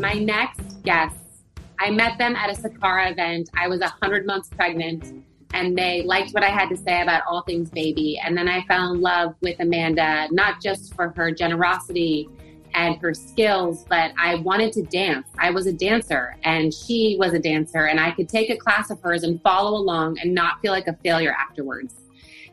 My next guest, I met them at a Sakara event. I was 100 months pregnant and they liked what I had to say about all things baby. And then I fell in love with Amanda, not just for her generosity and her skills, but I wanted to dance. I was a dancer and she was a dancer, and I could take a class of hers and follow along and not feel like a failure afterwards.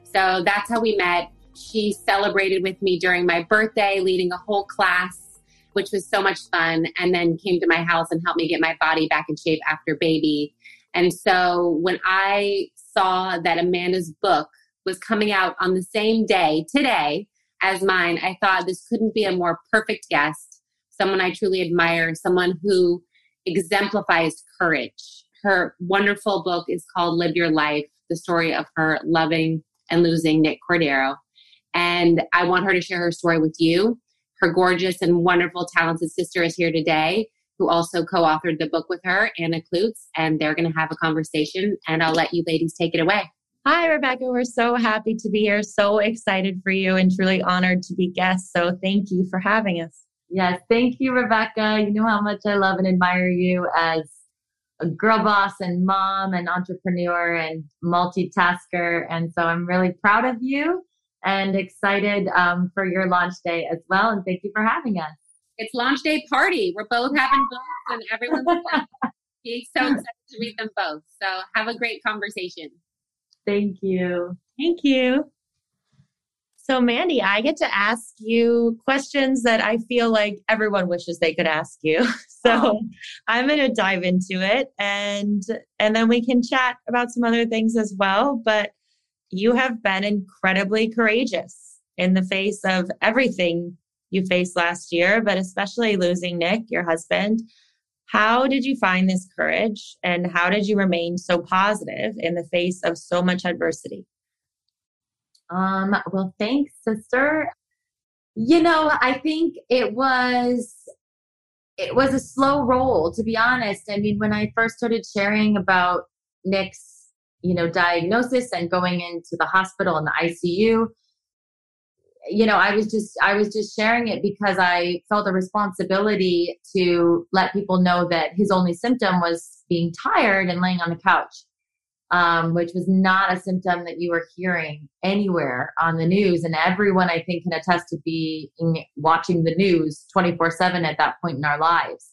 So that's how we met. She celebrated with me during my birthday, leading a whole class, which was so much fun, and then came to my house and helped me get my body back in shape after baby. And so when I saw that Amanda's book was coming out on the same day today as mine, I thought this couldn't be a more perfect guest, someone I truly admire, someone who exemplifies courage. Her wonderful book is called Live Your Life, the story of her loving and losing Nick Cordero. And I want her to share her story with you. Her gorgeous and wonderful, talented sister is here today who also co authored the book with her, Anna Kloots, and they're going to have a conversation. And I'll let you ladies take it away. Hi, Rebecca. We're so happy to be here. So excited for you and truly honored to be guests. So thank you for having us. Yes, thank you, Rebecca. You know how much I love and admire you as a girl boss and mom and entrepreneur and multitasker. And so I'm really proud of you and excited um, for your launch day as well. And thank you for having us. It's launch day party. We're both having books and everyone's He's so excited to read them both. So have a great conversation. Thank you. Thank you. So, Mandy, I get to ask you questions that I feel like everyone wishes they could ask you. So, oh. I'm going to dive into it and and then we can chat about some other things as well, but you have been incredibly courageous in the face of everything you faced last year, but especially losing Nick, your husband. How did you find this courage and how did you remain so positive in the face of so much adversity? Um, well, thanks, sister. You know, I think it was it was a slow roll to be honest. I mean, when I first started sharing about Nick's, you know, diagnosis and going into the hospital and the ICU, you know i was just i was just sharing it because i felt a responsibility to let people know that his only symptom was being tired and laying on the couch um, which was not a symptom that you were hearing anywhere on the news. And everyone i think can attest to being watching the news 24 7 at that point in our lives.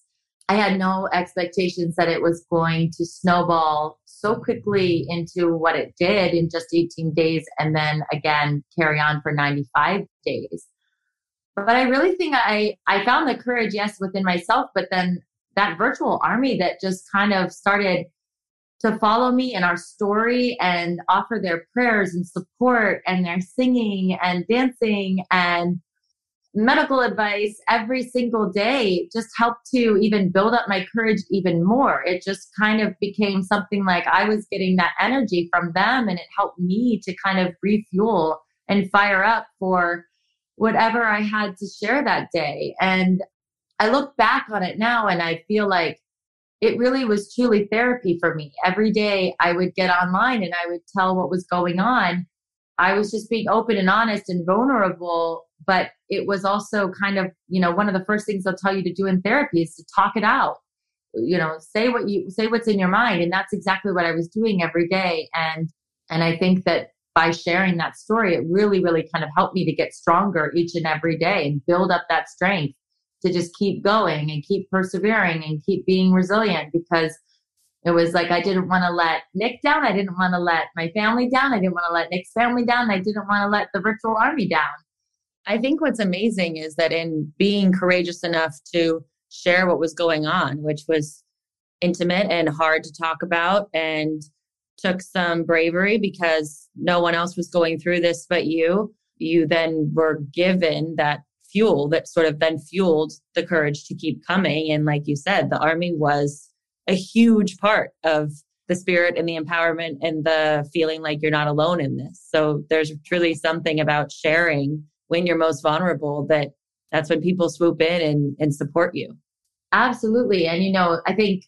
I had no expectations that it was going to snowball so quickly into what it did in just 18 days and then again carry on for 95 days. But I really think I, I found the courage, yes, within myself, but then that virtual army that just kind of started to follow me in our story and offer their prayers and support and their singing and dancing and medical advice every single day just helped to even build up my courage even more. It just kind of became something like I was getting that energy from them and it helped me to kind of refuel and fire up for whatever I had to share that day. And I look back on it now and I feel like it really was truly therapy for me. Every day I would get online and I would tell what was going on. I was just being open and honest and vulnerable but it was also kind of you know one of the first things they'll tell you to do in therapy is to talk it out you know say what you say what's in your mind and that's exactly what i was doing every day and and i think that by sharing that story it really really kind of helped me to get stronger each and every day and build up that strength to just keep going and keep persevering and keep being resilient because it was like I didn't want to let Nick down. I didn't want to let my family down. I didn't want to let Nick's family down. I didn't want to let the virtual army down. I think what's amazing is that in being courageous enough to share what was going on, which was intimate and hard to talk about and took some bravery because no one else was going through this but you, you then were given that fuel that sort of then fueled the courage to keep coming. And like you said, the army was a huge part of the spirit and the empowerment and the feeling like you're not alone in this. So there's truly something about sharing when you're most vulnerable that that's when people swoop in and, and support you absolutely and you know i think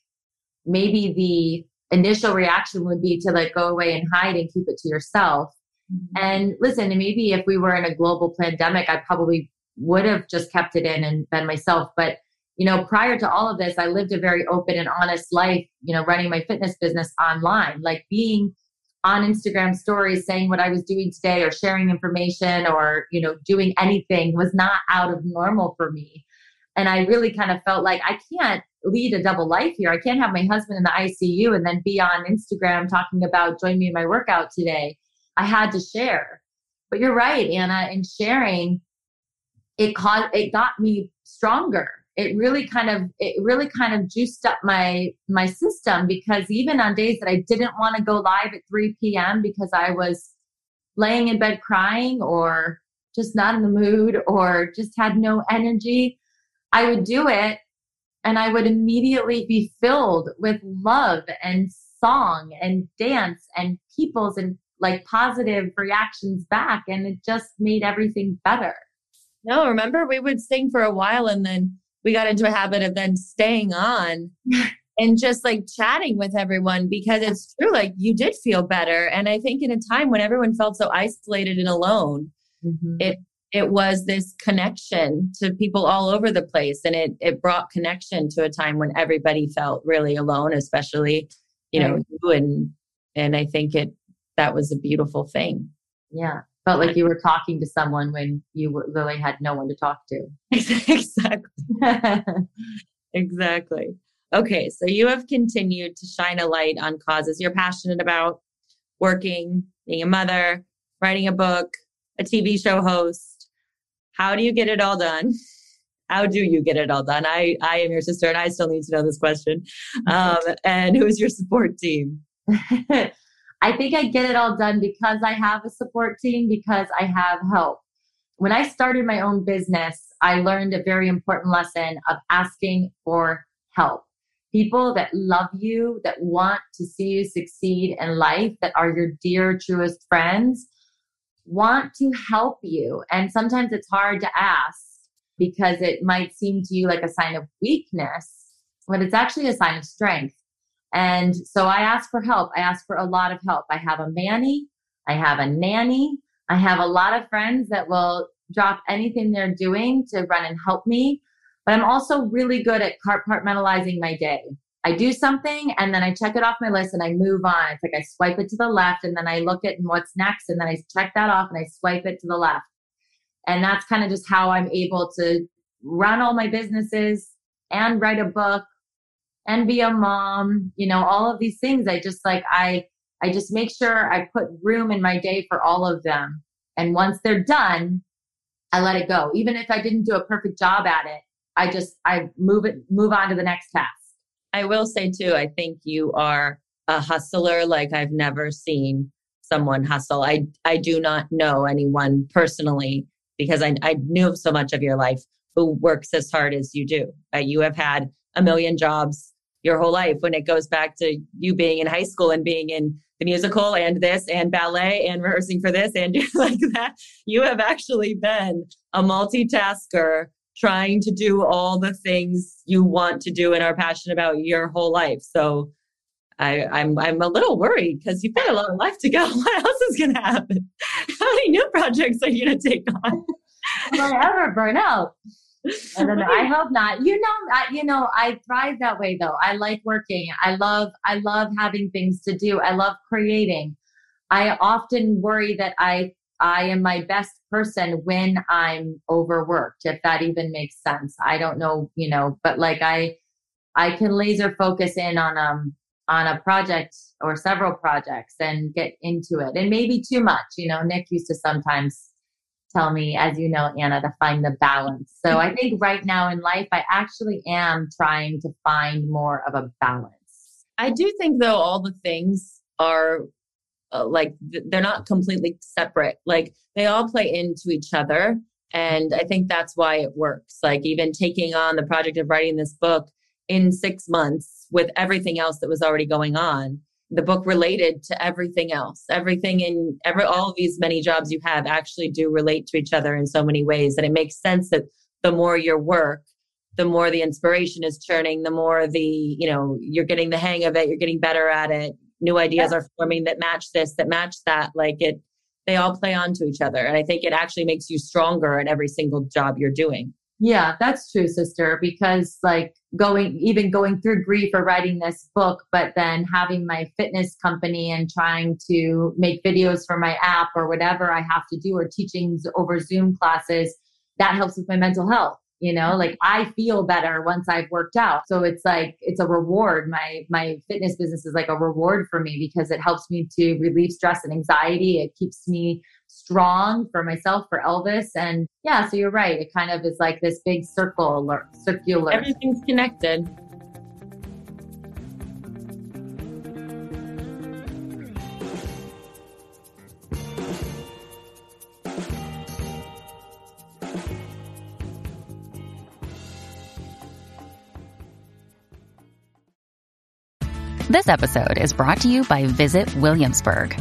maybe the initial reaction would be to like go away and hide and keep it to yourself mm-hmm. and listen maybe if we were in a global pandemic i'd probably would have just kept it in and been myself. But, you know, prior to all of this, I lived a very open and honest life, you know, running my fitness business online, like being on Instagram stories saying what I was doing today or sharing information or, you know, doing anything was not out of normal for me. And I really kind of felt like I can't lead a double life here. I can't have my husband in the ICU and then be on Instagram talking about join me in my workout today. I had to share. But you're right, Anna, in sharing, it caused it got me stronger. It really kind of it really kind of juiced up my my system because even on days that I didn't want to go live at 3 p.m. because I was laying in bed crying or just not in the mood or just had no energy, I would do it and I would immediately be filled with love and song and dance and people's and like positive reactions back. And it just made everything better. No, remember we would sing for a while and then we got into a habit of then staying on and just like chatting with everyone because it's true, like you did feel better. And I think in a time when everyone felt so isolated and alone, mm-hmm. it it was this connection to people all over the place and it it brought connection to a time when everybody felt really alone especially you know you and and i think it that was a beautiful thing yeah felt like you were talking to someone when you really had no one to talk to exactly exactly okay so you have continued to shine a light on causes you're passionate about working being a mother writing a book a tv show host how do you get it all done? How do you get it all done? I, I am your sister and I still need to know this question. Um, and who's your support team? I think I get it all done because I have a support team, because I have help. When I started my own business, I learned a very important lesson of asking for help. People that love you, that want to see you succeed in life, that are your dear, truest friends, want to help you. And sometimes it's hard to ask because it might seem to you like a sign of weakness, but it's actually a sign of strength. And so I ask for help. I ask for a lot of help. I have a manny, I have a nanny, I have a lot of friends that will drop anything they're doing to run and help me. But I'm also really good at compartmentalizing my day. I do something and then I check it off my list and I move on. It's like I swipe it to the left and then I look at what's next and then I check that off and I swipe it to the left. And that's kind of just how I'm able to run all my businesses and write a book and be a mom, you know, all of these things. I just like, I, I just make sure I put room in my day for all of them. And once they're done, I let it go. Even if I didn't do a perfect job at it, I just, I move it, move on to the next task. I will say too, I think you are a hustler like I've never seen someone hustle. I I do not know anyone personally because I, I knew so much of your life who works as hard as you do. Uh, you have had a million jobs your whole life when it goes back to you being in high school and being in the musical and this and ballet and rehearsing for this and like that. You have actually been a multitasker trying to do all the things you want to do and are passionate about your whole life. So I, am I'm, I'm a little worried because you've got a lot of life to go. What else is going to happen? How many new projects are you going to take on? Will I ever burn out? I don't know. I hope not. You know, I, you know, I thrive that way though. I like working. I love, I love having things to do. I love creating. I often worry that I I am my best person when I'm overworked, if that even makes sense. I don't know, you know, but like I I can laser focus in on um on a project or several projects and get into it. And maybe too much, you know, Nick used to sometimes tell me, as you know, Anna, to find the balance. So I think right now in life I actually am trying to find more of a balance. I do think though all the things are uh, like they're not completely separate. Like they all play into each other. And I think that's why it works. Like even taking on the project of writing this book in six months with everything else that was already going on, the book related to everything else. Everything in every all of these many jobs you have actually do relate to each other in so many ways. And it makes sense that the more your work, the more the inspiration is churning, the more the, you know, you're getting the hang of it, you're getting better at it, new ideas are forming that match this, that match that. Like it, they all play onto each other. And I think it actually makes you stronger in every single job you're doing. Yeah, that's true, sister, because like going, even going through grief or writing this book, but then having my fitness company and trying to make videos for my app or whatever I have to do or teachings over Zoom classes, that helps with my mental health you know? Like i feel better once i've worked out. So it's like it's a reward. My my fitness business is like a reward for me because it helps me to relieve stress and anxiety. It keeps me strong for myself for elvis. And yeah so you're right. It kind of is like this big circle or circular. Everything's connected. This episode is brought to you by Visit Williamsburg.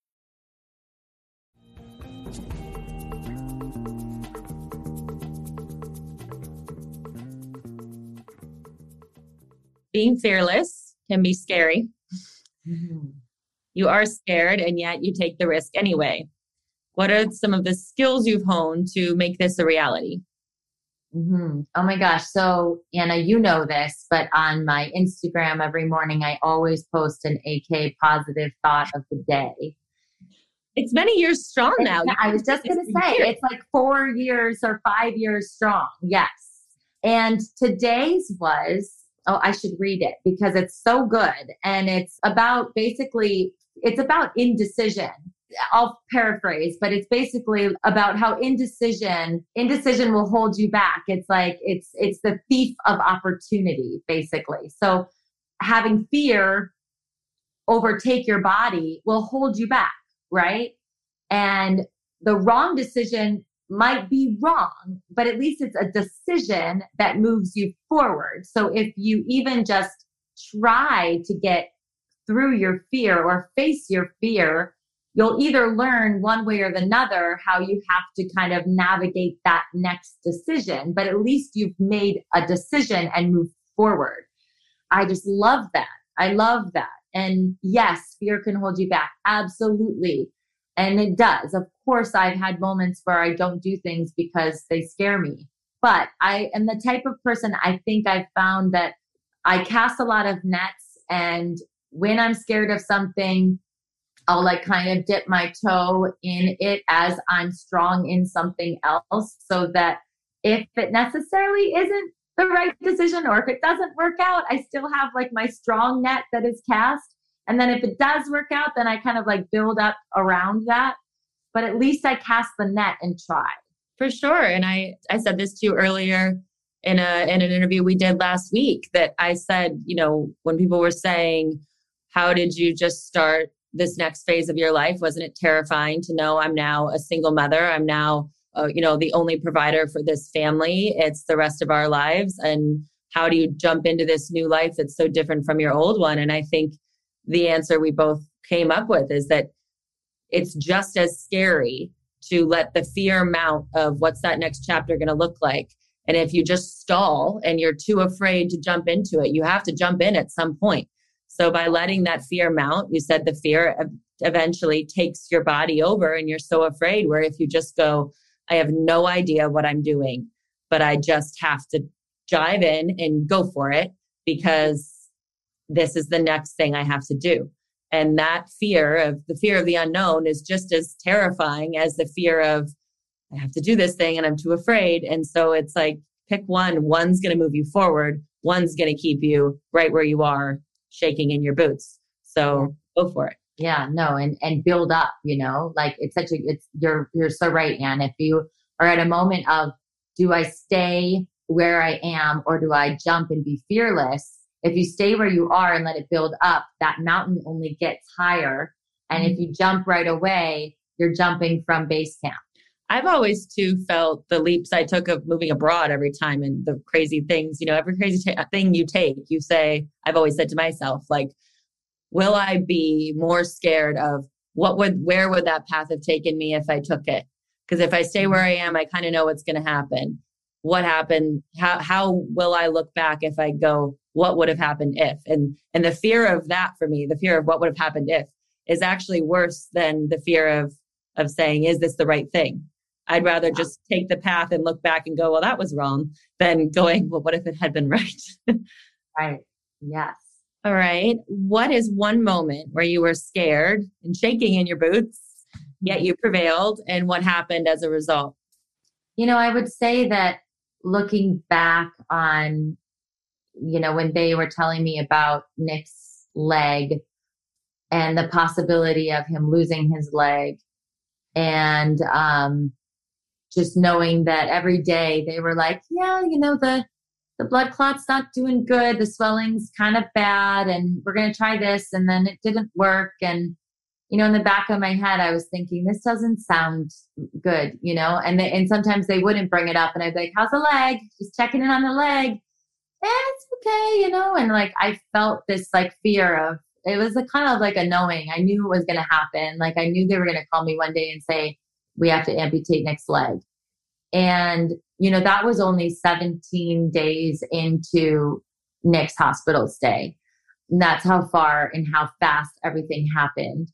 Being fearless can be scary. Mm-hmm. You are scared and yet you take the risk anyway. What are some of the skills you've honed to make this a reality? Mm-hmm. Oh my gosh. So, Anna, you know this, but on my Instagram every morning, I always post an AK positive thought of the day. It's many years strong now. I was just going to say, it's like four years or five years strong. Yes. And today's was oh, I should read it because it's so good. And it's about basically, it's about indecision. I'll paraphrase, but it's basically about how indecision, indecision will hold you back. It's like, it's, it's the thief of opportunity, basically. So having fear overtake your body will hold you back, right? And the wrong decision might be wrong, but at least it's a decision that moves you forward. So if you even just try to get through your fear or face your fear, you'll either learn one way or another how you have to kind of navigate that next decision, but at least you've made a decision and moved forward. I just love that. I love that. And yes, fear can hold you back. Absolutely. And it does. Of course, I've had moments where I don't do things because they scare me. But I am the type of person I think I've found that I cast a lot of nets. And when I'm scared of something, I'll like kind of dip my toe in it as I'm strong in something else so that if it necessarily isn't the right decision or if it doesn't work out, I still have like my strong net that is cast and then if it does work out, then I kind of like build up around that. But at least I cast the net and try. For sure. And I, I said this to you earlier in a in an interview we did last week that I said, you know, when people were saying, How did you just start this next phase of your life? Wasn't it terrifying to know I'm now a single mother? I'm now uh, you know the only provider for this family it's the rest of our lives and how do you jump into this new life that's so different from your old one and i think the answer we both came up with is that it's just as scary to let the fear mount of what's that next chapter going to look like And if you just stall and you're too afraid to jump into it, you have to jump in at some point. So by letting that fear mount, you said the fear eventually takes your body over and you're so afraid where if you just go, I have no idea what I'm doing, but I just have to dive in and go for it because this is the next thing I have to do. And that fear of the fear of the unknown is just as terrifying as the fear of I have to do this thing and I'm too afraid. And so it's like pick one, one's going to move you forward, one's going to keep you right where you are, shaking in your boots. So go for it. Yeah, no, and and build up, you know, like it's such a it's you're you're so right, Anne. If you are at a moment of do I stay where I am or do I jump and be fearless? If you stay where you are and let it build up, that mountain only gets higher. And if mm-hmm. you jump right away, you're jumping from base camp. I've always too felt the leaps I took of moving abroad every time and the crazy things, you know, every crazy t- thing you take, you say, I've always said to myself, like, will I be more scared of what would, where would that path have taken me if I took it? Because if I stay where I am, I kind of know what's going to happen. What happened? How, how will I look back if I go, what would have happened if? And, and the fear of that for me, the fear of what would have happened if is actually worse than the fear of, of saying, is this the right thing? I'd rather just take the path and look back and go, well, that was wrong than going, well, what if it had been right? right. Yes. All right. What is one moment where you were scared and shaking in your boots, yet hmm. you prevailed, and what happened as a result? You know, I would say that looking back on, you know, when they were telling me about Nick's leg and the possibility of him losing his leg and um, just knowing that every day they were like, yeah, you know, the the blood clot's not doing good, the swelling's kind of bad, and we're gonna try this, and then it didn't work, and you know, in the back of my head, I was thinking, this doesn't sound good, you know, and they, and sometimes they wouldn't bring it up, and I'd be like, how's the leg? Just checking in on the leg. Eh, it's okay, you know, and like I felt this like fear of it was a kind of like a knowing. I knew it was going to happen. Like I knew they were going to call me one day and say, we have to amputate Nick's leg. And, you know, that was only 17 days into Nick's hospital stay. And that's how far and how fast everything happened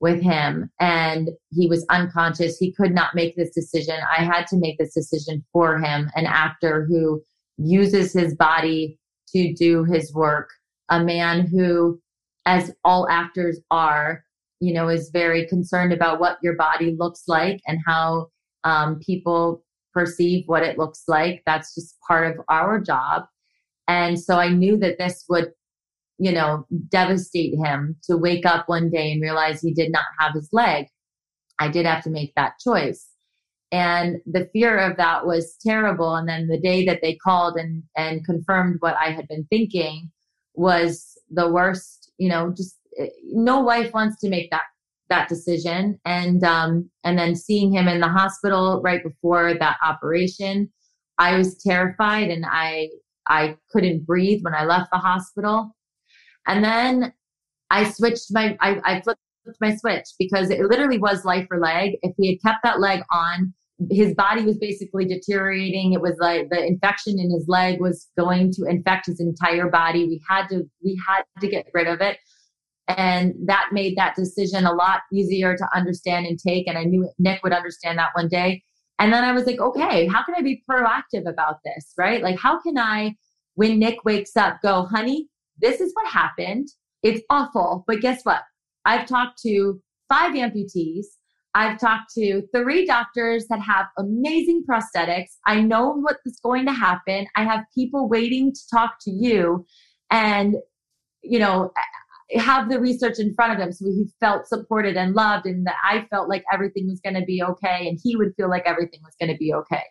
with him. And he was unconscious. He could not make this decision. I had to make this decision for him, an actor who uses his body to do his work, a man who, as all actors are, you know, is very concerned about what your body looks like and how um, people perceive what it looks like. That's just part of our job. And so I knew that this would, you know, devastate him to wake up one day and realize he did not have his leg. I did have to make that choice. And the fear of that was terrible. And then the day that they called and, and confirmed what I had been thinking was the worst, you know, just Eh, no wife wants to make that that decision and um and then seeing him in the hospital right before that operation i was terrified and i i couldn't breathe when i left the hospital and then i switched my i, I flipped my switch because it literally was life or leg if we had kept that leg on his body was basically deteriorating it was like the infection in his leg was going to infect his entire body we had to we had to get rid of it and that made that decision a lot easier to understand and take. And I knew Nick would understand that one day. And then I was like, okay, how can I be proactive about this? Right? Like, how can I, when Nick wakes up, go, honey, this is what happened. It's awful. But guess what? I've talked to five amputees. I've talked to three doctors that have amazing prosthetics. I know what's going to happen. I have people waiting to talk to you. And, you know, have the research in front of him so he felt supported and loved and that I felt like everything was going to be okay and he would feel like everything was going to be okay.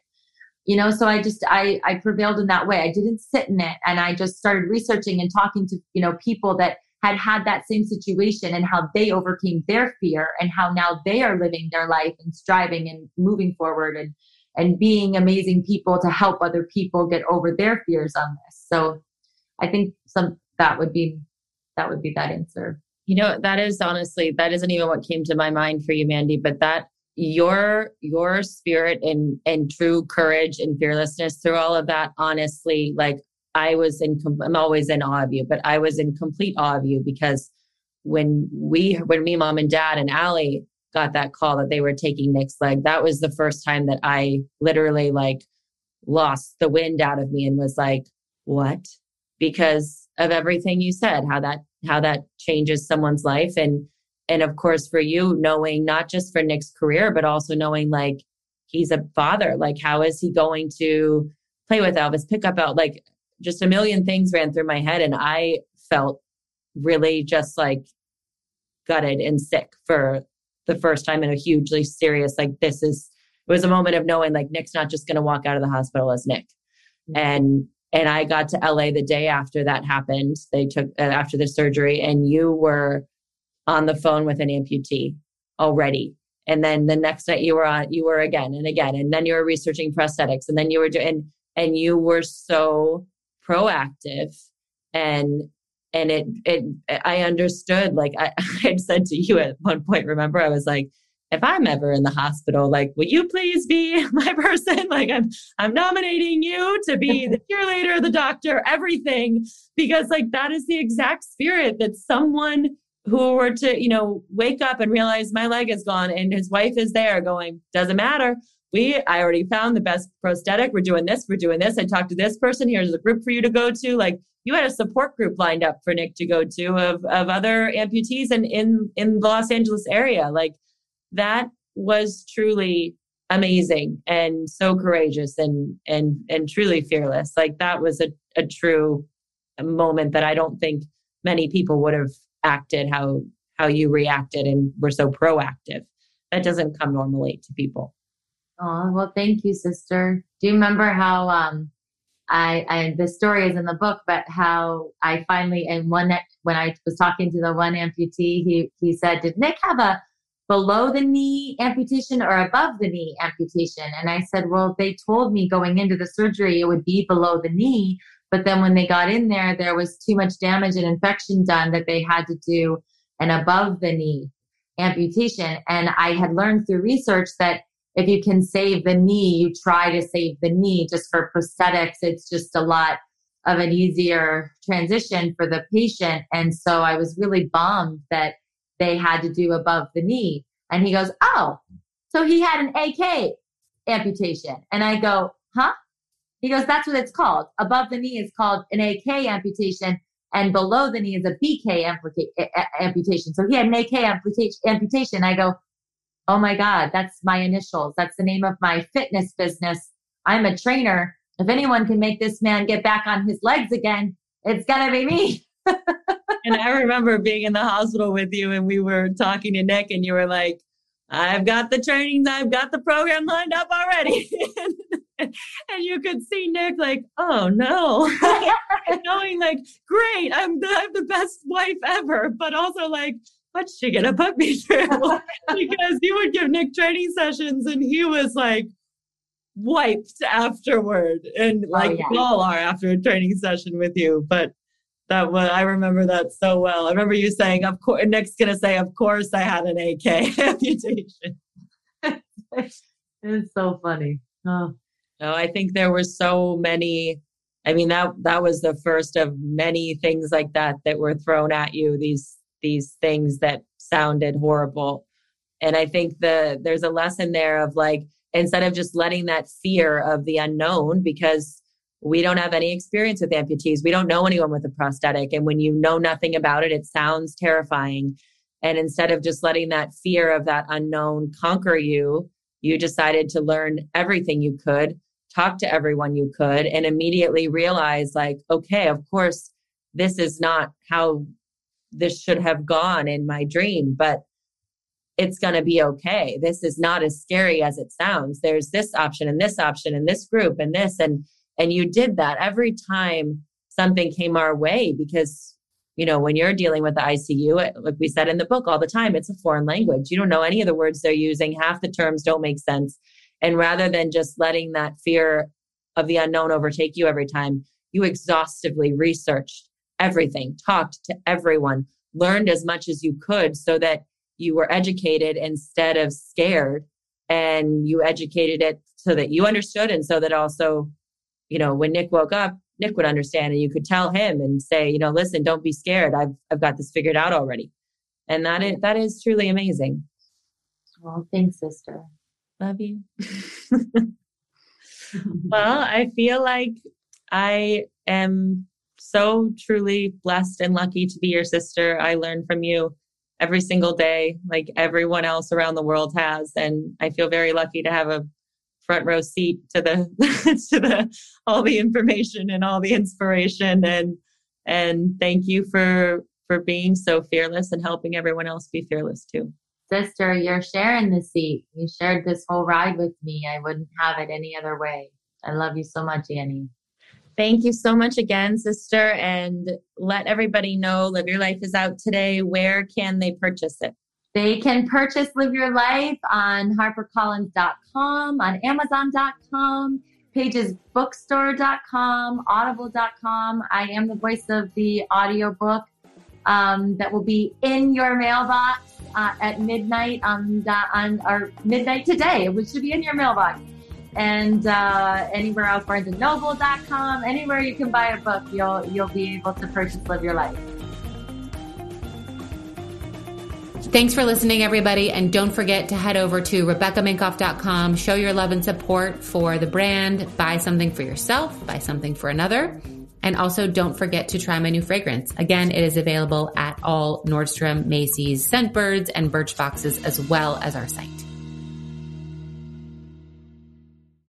You know, so I just I I prevailed in that way. I didn't sit in it and I just started researching and talking to, you know, people that had had that same situation and how they overcame their fear and how now they are living their life and striving and moving forward and and being amazing people to help other people get over their fears on this. So I think some that would be that would be that answer. You know, that is honestly, that isn't even what came to my mind for you, Mandy, but that your your spirit and and true courage and fearlessness through all of that honestly like i was in i'm always in awe of you but i was in complete awe of you because when we when me mom and dad and Allie got that call that they were taking Nick's leg that was the first time that i literally like lost the wind out of me and was like what? Because of everything you said how that how that changes someone's life and and of course for you knowing not just for nick's career but also knowing like he's a father like how is he going to play with elvis pick up out like just a million things ran through my head and i felt really just like gutted and sick for the first time in a hugely serious like this is it was a moment of knowing like nick's not just going to walk out of the hospital as nick mm-hmm. and and i got to la the day after that happened they took uh, after the surgery and you were on the phone with an amputee already. And then the next night you were on you were again and again. And then you were researching prosthetics. And then you were doing and you were so proactive. And and it it i understood like i had said to you at one point remember i was like if i'm ever in the hospital like will you please be my person? Like i'm i'm nominating you to be the cheerleader the doctor everything. Because like that is the exact spirit that someone who were to, you know, wake up and realize my leg is gone and his wife is there going, doesn't matter. We, I already found the best prosthetic. We're doing this. We're doing this. I talked to this person. Here's a group for you to go to. Like you had a support group lined up for Nick to go to of, of other amputees and in, in the Los Angeles area. Like that was truly amazing and so courageous and, and, and truly fearless. Like that was a, a true moment that I don't think many people would have acted, how how you reacted and were so proactive. That doesn't come normally to people. Oh, well, thank you, sister. Do you remember how um I, I the story is in the book, but how I finally and one when I was talking to the one amputee, he he said, Did Nick have a below the knee amputation or above the knee amputation? And I said, Well, they told me going into the surgery it would be below the knee, but then when they got in there, there was too much damage and infection done that they had to do an above the knee amputation. And I had learned through research that if you can save the knee, you try to save the knee just for prosthetics. It's just a lot of an easier transition for the patient. And so I was really bummed that they had to do above the knee. And he goes, Oh, so he had an AK amputation. And I go, Huh? He goes, that's what it's called. Above the knee is called an AK amputation, and below the knee is a BK amputation. So he had an AK amputation. I go, oh my God, that's my initials. That's the name of my fitness business. I'm a trainer. If anyone can make this man get back on his legs again, it's gonna be me. and I remember being in the hospital with you, and we were talking to Nick, and you were like, I've got the training, I've got the program lined up already. and you could see Nick like, oh no, knowing like, great, I'm the, I'm the best wife ever, but also like, what's she gonna put me through? because you would give Nick training sessions and he was like wiped afterward, and oh, like oh, yeah. we all are after a training session with you. But that was I remember that so well. I remember you saying, "Of course," Nick's gonna say, "Of course, I had an AK amputation." it's so funny. Oh. No, I think there were so many. I mean that that was the first of many things like that that were thrown at you. These these things that sounded horrible, and I think the there's a lesson there of like instead of just letting that fear of the unknown because we don't have any experience with amputees. We don't know anyone with a prosthetic. And when you know nothing about it, it sounds terrifying. And instead of just letting that fear of that unknown conquer you, you decided to learn everything you could talk to everyone you could and immediately realize like okay of course this is not how this should have gone in my dream but it's going to be okay. This is not as scary as it sounds. There's this option and this option and this group and this and and you did that. Every time something came our way because you know when you're dealing with the icu uh, like we said in the book all the time it's a foreign language. You don't know any of the words they're using. Half the terms don't make sense and rather than just letting that fear of the unknown overtake you every time, you exhaustively researched everything, talked to everyone, learned as much as you could so that you were educated instead of scared and you educated it so that you understood and so that also, you know, when Nick woke up, Nick would understand and you could tell him and say, you know, listen, don't be scared. I've I've got this figured out already. And that is that is truly amazing. Well, thanks, sister. Love you. well, I feel like I am so truly blessed and lucky to be your sister. I learn from you every single day, like everyone else around the world has. And I feel very lucky to have a front row seat to the to the all the information and all the inspiration and and thank you for for being so fearless and helping everyone else be fearless too sister you're sharing the seat you shared this whole ride with me i wouldn't have it any other way i love you so much annie Thank you so much again, sister. And let everybody know Live Your Life is out today. Where can they purchase it? They can purchase Live Your Life on HarperCollins.com, on Amazon.com, pagesbookstore.com, audible.com. I am the voice of the audiobook um, that will be in your mailbox uh, at midnight on, on or midnight today, which should be in your mailbox and uh, anywhere else, BarnesandNoble.com, anywhere you can buy a book, you'll you'll be able to purchase Live Your Life. Thanks for listening, everybody. And don't forget to head over to RebeccaMinkoff.com, show your love and support for the brand, buy something for yourself, buy something for another. And also don't forget to try my new fragrance. Again, it is available at all Nordstrom, Macy's, Scentbirds, and Birchboxes, as well as our site.